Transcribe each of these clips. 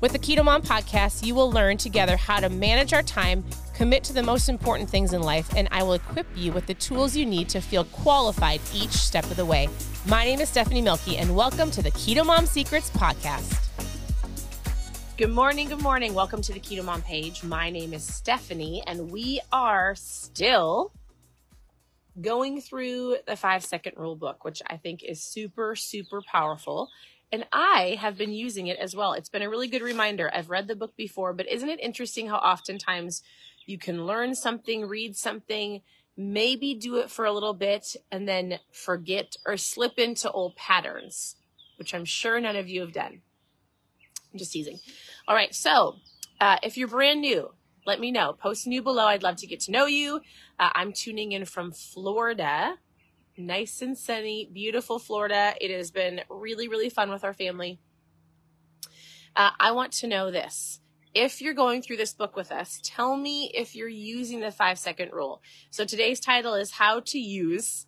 With the Keto Mom podcast, you will learn together how to manage our time, commit to the most important things in life, and I will equip you with the tools you need to feel qualified each step of the way. My name is Stephanie Mielke, and welcome to the Keto Mom Secrets podcast. Good morning, good morning. Welcome to the Keto Mom page. My name is Stephanie, and we are still going through the five second rule book, which I think is super, super powerful. And I have been using it as well. It's been a really good reminder. I've read the book before, but isn't it interesting how oftentimes you can learn something, read something, maybe do it for a little bit, and then forget or slip into old patterns, which I'm sure none of you have done. I'm just teasing. All right. So uh, if you're brand new, let me know. Post new below. I'd love to get to know you. Uh, I'm tuning in from Florida. Nice and sunny, beautiful Florida. It has been really, really fun with our family. Uh, I want to know this. If you're going through this book with us, tell me if you're using the five second rule. So today's title is How to Use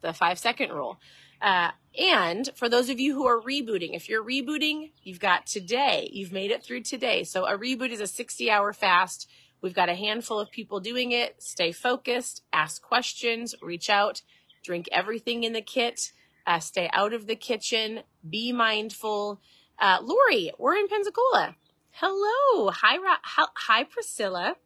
the Five Second Rule. Uh, and for those of you who are rebooting, if you're rebooting, you've got today. You've made it through today. So a reboot is a 60 hour fast. We've got a handful of people doing it. Stay focused, ask questions, reach out, drink everything in the kit, uh, stay out of the kitchen, be mindful. Uh, Lori, we're in Pensacola. Hello. Hi, Ra- hi, Priscilla.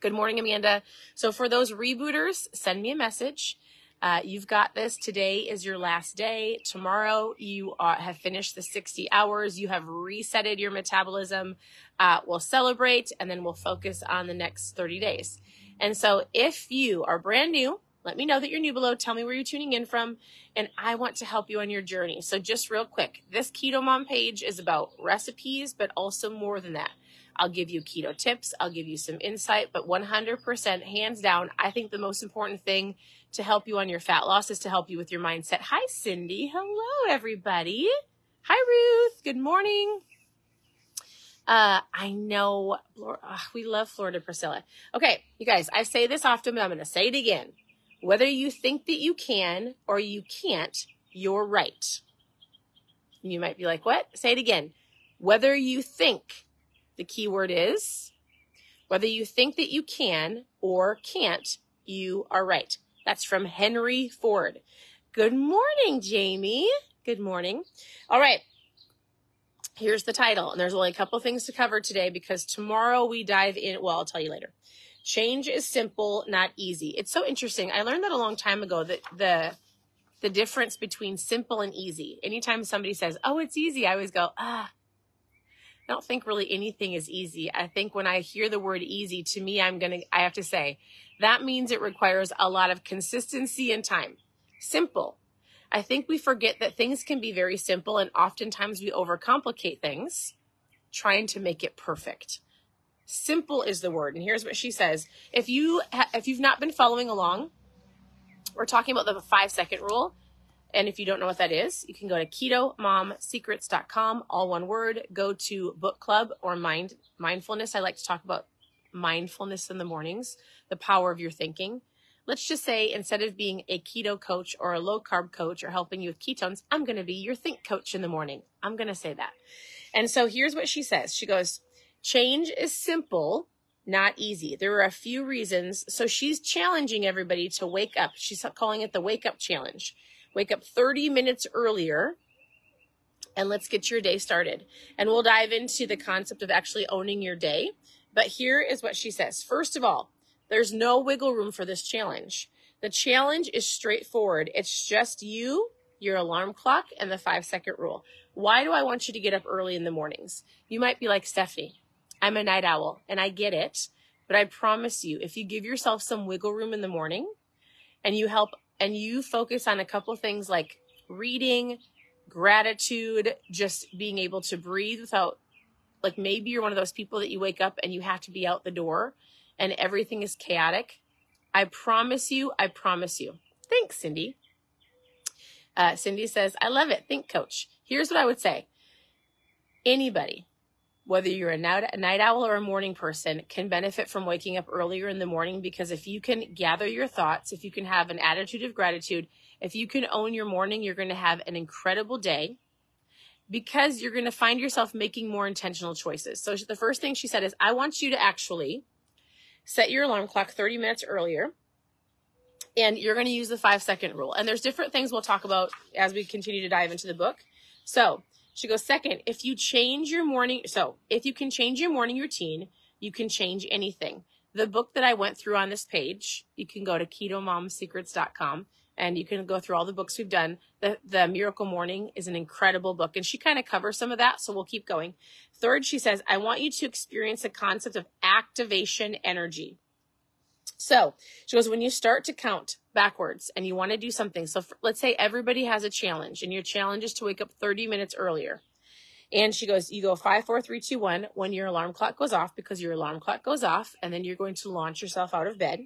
Good morning, Amanda. So for those rebooters, send me a message. Uh, you've got this. Today is your last day. Tomorrow, you are, have finished the 60 hours. You have resetted your metabolism. Uh, we'll celebrate and then we'll focus on the next 30 days. And so, if you are brand new, let me know that you're new below. Tell me where you're tuning in from, and I want to help you on your journey. So, just real quick this Keto Mom page is about recipes, but also more than that. I'll give you keto tips, I'll give you some insight, but 100% hands down, I think the most important thing to help you on your fat loss is to help you with your mindset. Hi, Cindy. Hello, everybody. Hi, Ruth. Good morning. Uh, I know we love Florida Priscilla. Okay, you guys, I say this often, but I'm going to say it again. Whether you think that you can or you can't, you're right. You might be like, what? Say it again. Whether you think the key word is, whether you think that you can or can't, you are right. That's from Henry Ford. Good morning, Jamie. Good morning. All right. Here's the title. And there's only a couple things to cover today because tomorrow we dive in. Well, I'll tell you later. Change is simple, not easy. It's so interesting. I learned that a long time ago that the the difference between simple and easy. Anytime somebody says, "Oh, it's easy," I always go, "Ah, I don't think really anything is easy. I think when I hear the word easy, to me, I'm going to, I have to say, that means it requires a lot of consistency and time. Simple. I think we forget that things can be very simple and oftentimes we overcomplicate things trying to make it perfect. Simple is the word. And here's what she says. If you, ha- if you've not been following along, we're talking about the five second rule. And if you don't know what that is, you can go to keto mom ketomomsecrets.com, all one word. Go to book club or mind mindfulness. I like to talk about mindfulness in the mornings, the power of your thinking. Let's just say instead of being a keto coach or a low carb coach or helping you with ketones, I'm going to be your think coach in the morning. I'm going to say that. And so here's what she says. She goes, change is simple, not easy. There are a few reasons. So she's challenging everybody to wake up. She's calling it the wake up challenge. Wake up 30 minutes earlier and let's get your day started. And we'll dive into the concept of actually owning your day. But here is what she says. First of all, there's no wiggle room for this challenge. The challenge is straightforward. It's just you, your alarm clock, and the five second rule. Why do I want you to get up early in the mornings? You might be like, Stephanie, I'm a night owl and I get it. But I promise you, if you give yourself some wiggle room in the morning and you help and you focus on a couple of things like reading, gratitude, just being able to breathe without like maybe you're one of those people that you wake up and you have to be out the door and everything is chaotic. I promise you, I promise you. Thanks, Cindy. Uh, Cindy says, I love it. Think, coach. Here's what I would say anybody, whether you're a night, a night owl or a morning person, can benefit from waking up earlier in the morning because if you can gather your thoughts, if you can have an attitude of gratitude, if you can own your morning, you're going to have an incredible day because you're going to find yourself making more intentional choices. So the first thing she said is, I want you to actually set your alarm clock 30 minutes earlier and you're going to use the five second rule. And there's different things we'll talk about as we continue to dive into the book. So she goes, second, if you change your morning, so if you can change your morning routine, you can change anything. The book that I went through on this page, you can go to ketomomsecrets.com and you can go through all the books we've done. The, the Miracle Morning is an incredible book, and she kind of covers some of that, so we'll keep going. Third, she says, I want you to experience the concept of activation energy. So she goes, when you start to count backwards and you want to do something, so for, let's say everybody has a challenge, and your challenge is to wake up 30 minutes earlier. And she goes, you go five, four, three, two, one when your alarm clock goes off because your alarm clock goes off, and then you're going to launch yourself out of bed.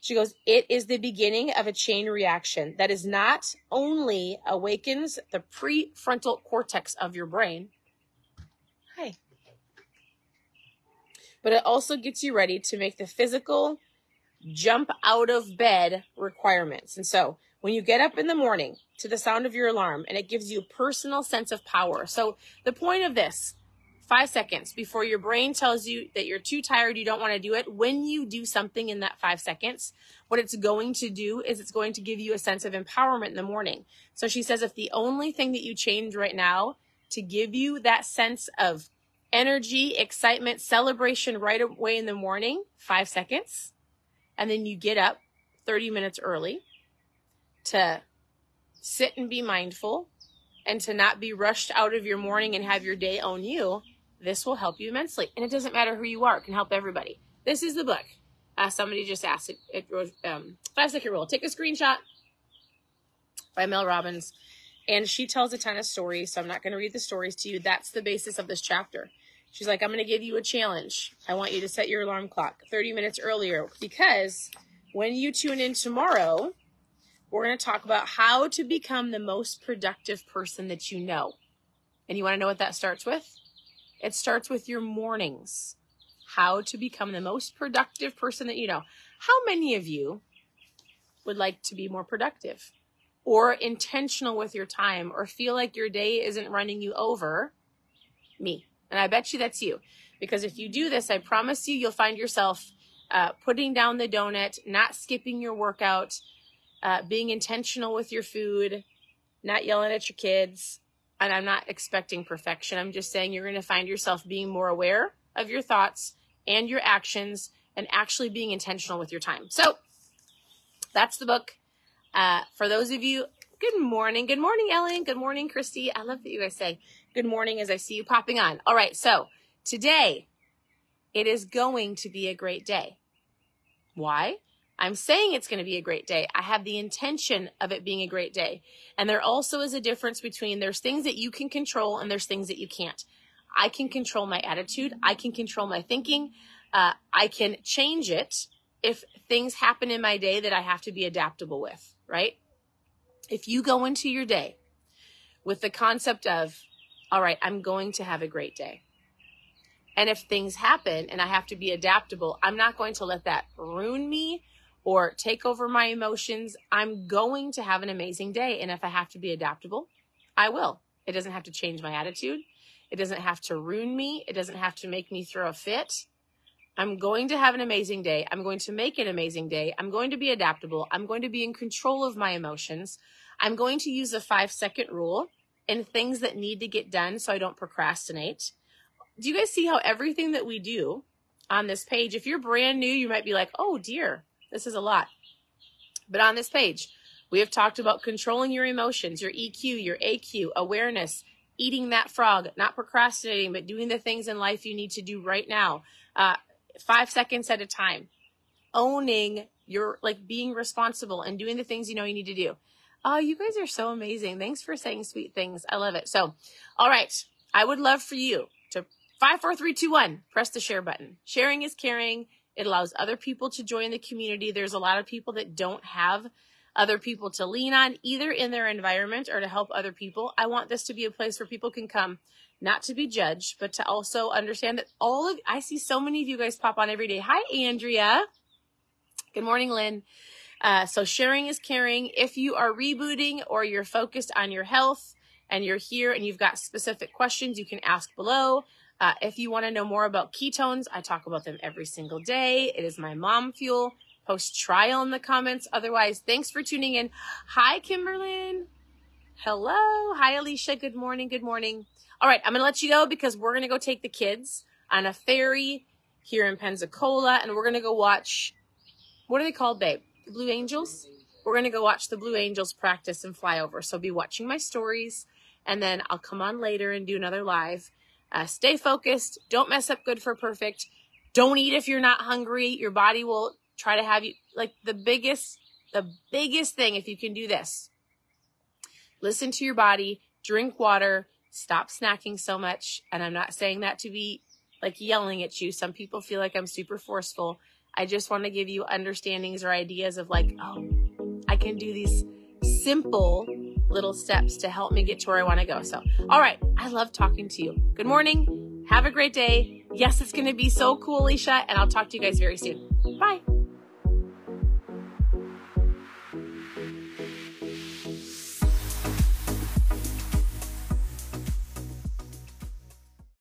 She goes, It is the beginning of a chain reaction that is not only awakens the prefrontal cortex of your brain. Hi. But it also gets you ready to make the physical jump out of bed requirements. And so when you get up in the morning to the sound of your alarm and it gives you personal sense of power. So the point of this five seconds before your brain tells you that you're too tired, you don't want to do it. When you do something in that five seconds, what it's going to do is it's going to give you a sense of empowerment in the morning. So she says, if the only thing that you change right now to give you that sense of energy, excitement, celebration right away in the morning, five seconds, and then you get up 30 minutes early to sit and be mindful and to not be rushed out of your morning and have your day own you this will help you immensely. And it doesn't matter who you are, it can help everybody. This is the book. Uh, somebody just asked it, it um, five second rule. Take a screenshot by Mel Robbins. And she tells a ton of stories, so I'm not going to read the stories to you. That's the basis of this chapter. She's like, I'm going to give you a challenge. I want you to set your alarm clock 30 minutes earlier because when you tune in tomorrow, we're going to talk about how to become the most productive person that you know. And you want to know what that starts with? It starts with your mornings. How to become the most productive person that you know. How many of you would like to be more productive or intentional with your time or feel like your day isn't running you over? Me. And I bet you that's you. Because if you do this, I promise you, you'll find yourself uh, putting down the donut, not skipping your workout, uh, being intentional with your food, not yelling at your kids, and I'm not expecting perfection. I'm just saying you're going to find yourself being more aware of your thoughts and your actions and actually being intentional with your time. So that's the book. Uh, for those of you, good morning. Good morning, Ellen. Good morning, Christy. I love that you guys say good morning as I see you popping on. All right. So today it is going to be a great day. Why? I'm saying it's going to be a great day. I have the intention of it being a great day. And there also is a difference between there's things that you can control and there's things that you can't. I can control my attitude. I can control my thinking. Uh, I can change it if things happen in my day that I have to be adaptable with, right? If you go into your day with the concept of, all right, I'm going to have a great day. And if things happen and I have to be adaptable, I'm not going to let that ruin me or take over my emotions, I'm going to have an amazing day. And if I have to be adaptable, I will. It doesn't have to change my attitude. It doesn't have to ruin me. It doesn't have to make me throw a fit. I'm going to have an amazing day. I'm going to make an amazing day. I'm going to be adaptable. I'm going to be in control of my emotions. I'm going to use the five second rule in things that need to get done so I don't procrastinate. Do you guys see how everything that we do on this page, if you're brand new, you might be like, oh dear, this is a lot. But on this page, we have talked about controlling your emotions, your EQ, your AQ, awareness, eating that frog, not procrastinating, but doing the things in life you need to do right now, uh, five seconds at a time, owning your, like being responsible and doing the things you know you need to do. Oh, you guys are so amazing. Thanks for saying sweet things. I love it. So, all right. I would love for you to Five, four, three, two, one. Press the share button. Sharing is caring. It allows other people to join the community. There's a lot of people that don't have other people to lean on, either in their environment or to help other people. I want this to be a place where people can come, not to be judged, but to also understand that all of, I see so many of you guys pop on every day. Hi, Andrea. Good morning, Lynn. Uh, so sharing is caring. If you are rebooting or you're focused on your health and you're here and you've got specific questions, you can ask below. Uh, if you want to know more about ketones, I talk about them every single day. It is my mom fuel. Post trial in the comments. Otherwise, thanks for tuning in. Hi, Kimberlyn. Hello. Hi, Alicia. Good morning. Good morning. All right, I'm going to let you go because we're going to go take the kids on a ferry here in Pensacola and we're going to go watch what are they called, babe? The Blue Angels? We're going to go watch the Blue Angels practice and fly over. So be watching my stories and then I'll come on later and do another live. Uh, stay focused. Don't mess up good for perfect. Don't eat if you're not hungry. Your body will try to have you like the biggest, the biggest thing if you can do this. Listen to your body, drink water, stop snacking so much. And I'm not saying that to be like yelling at you. Some people feel like I'm super forceful. I just want to give you understandings or ideas of like, oh, I can do these simple little steps to help me get to where I want to go. So, all right, I love talking to you. Good morning. Have a great day. Yes, it's going to be so cool, Alicia, and I'll talk to you guys very soon. Bye.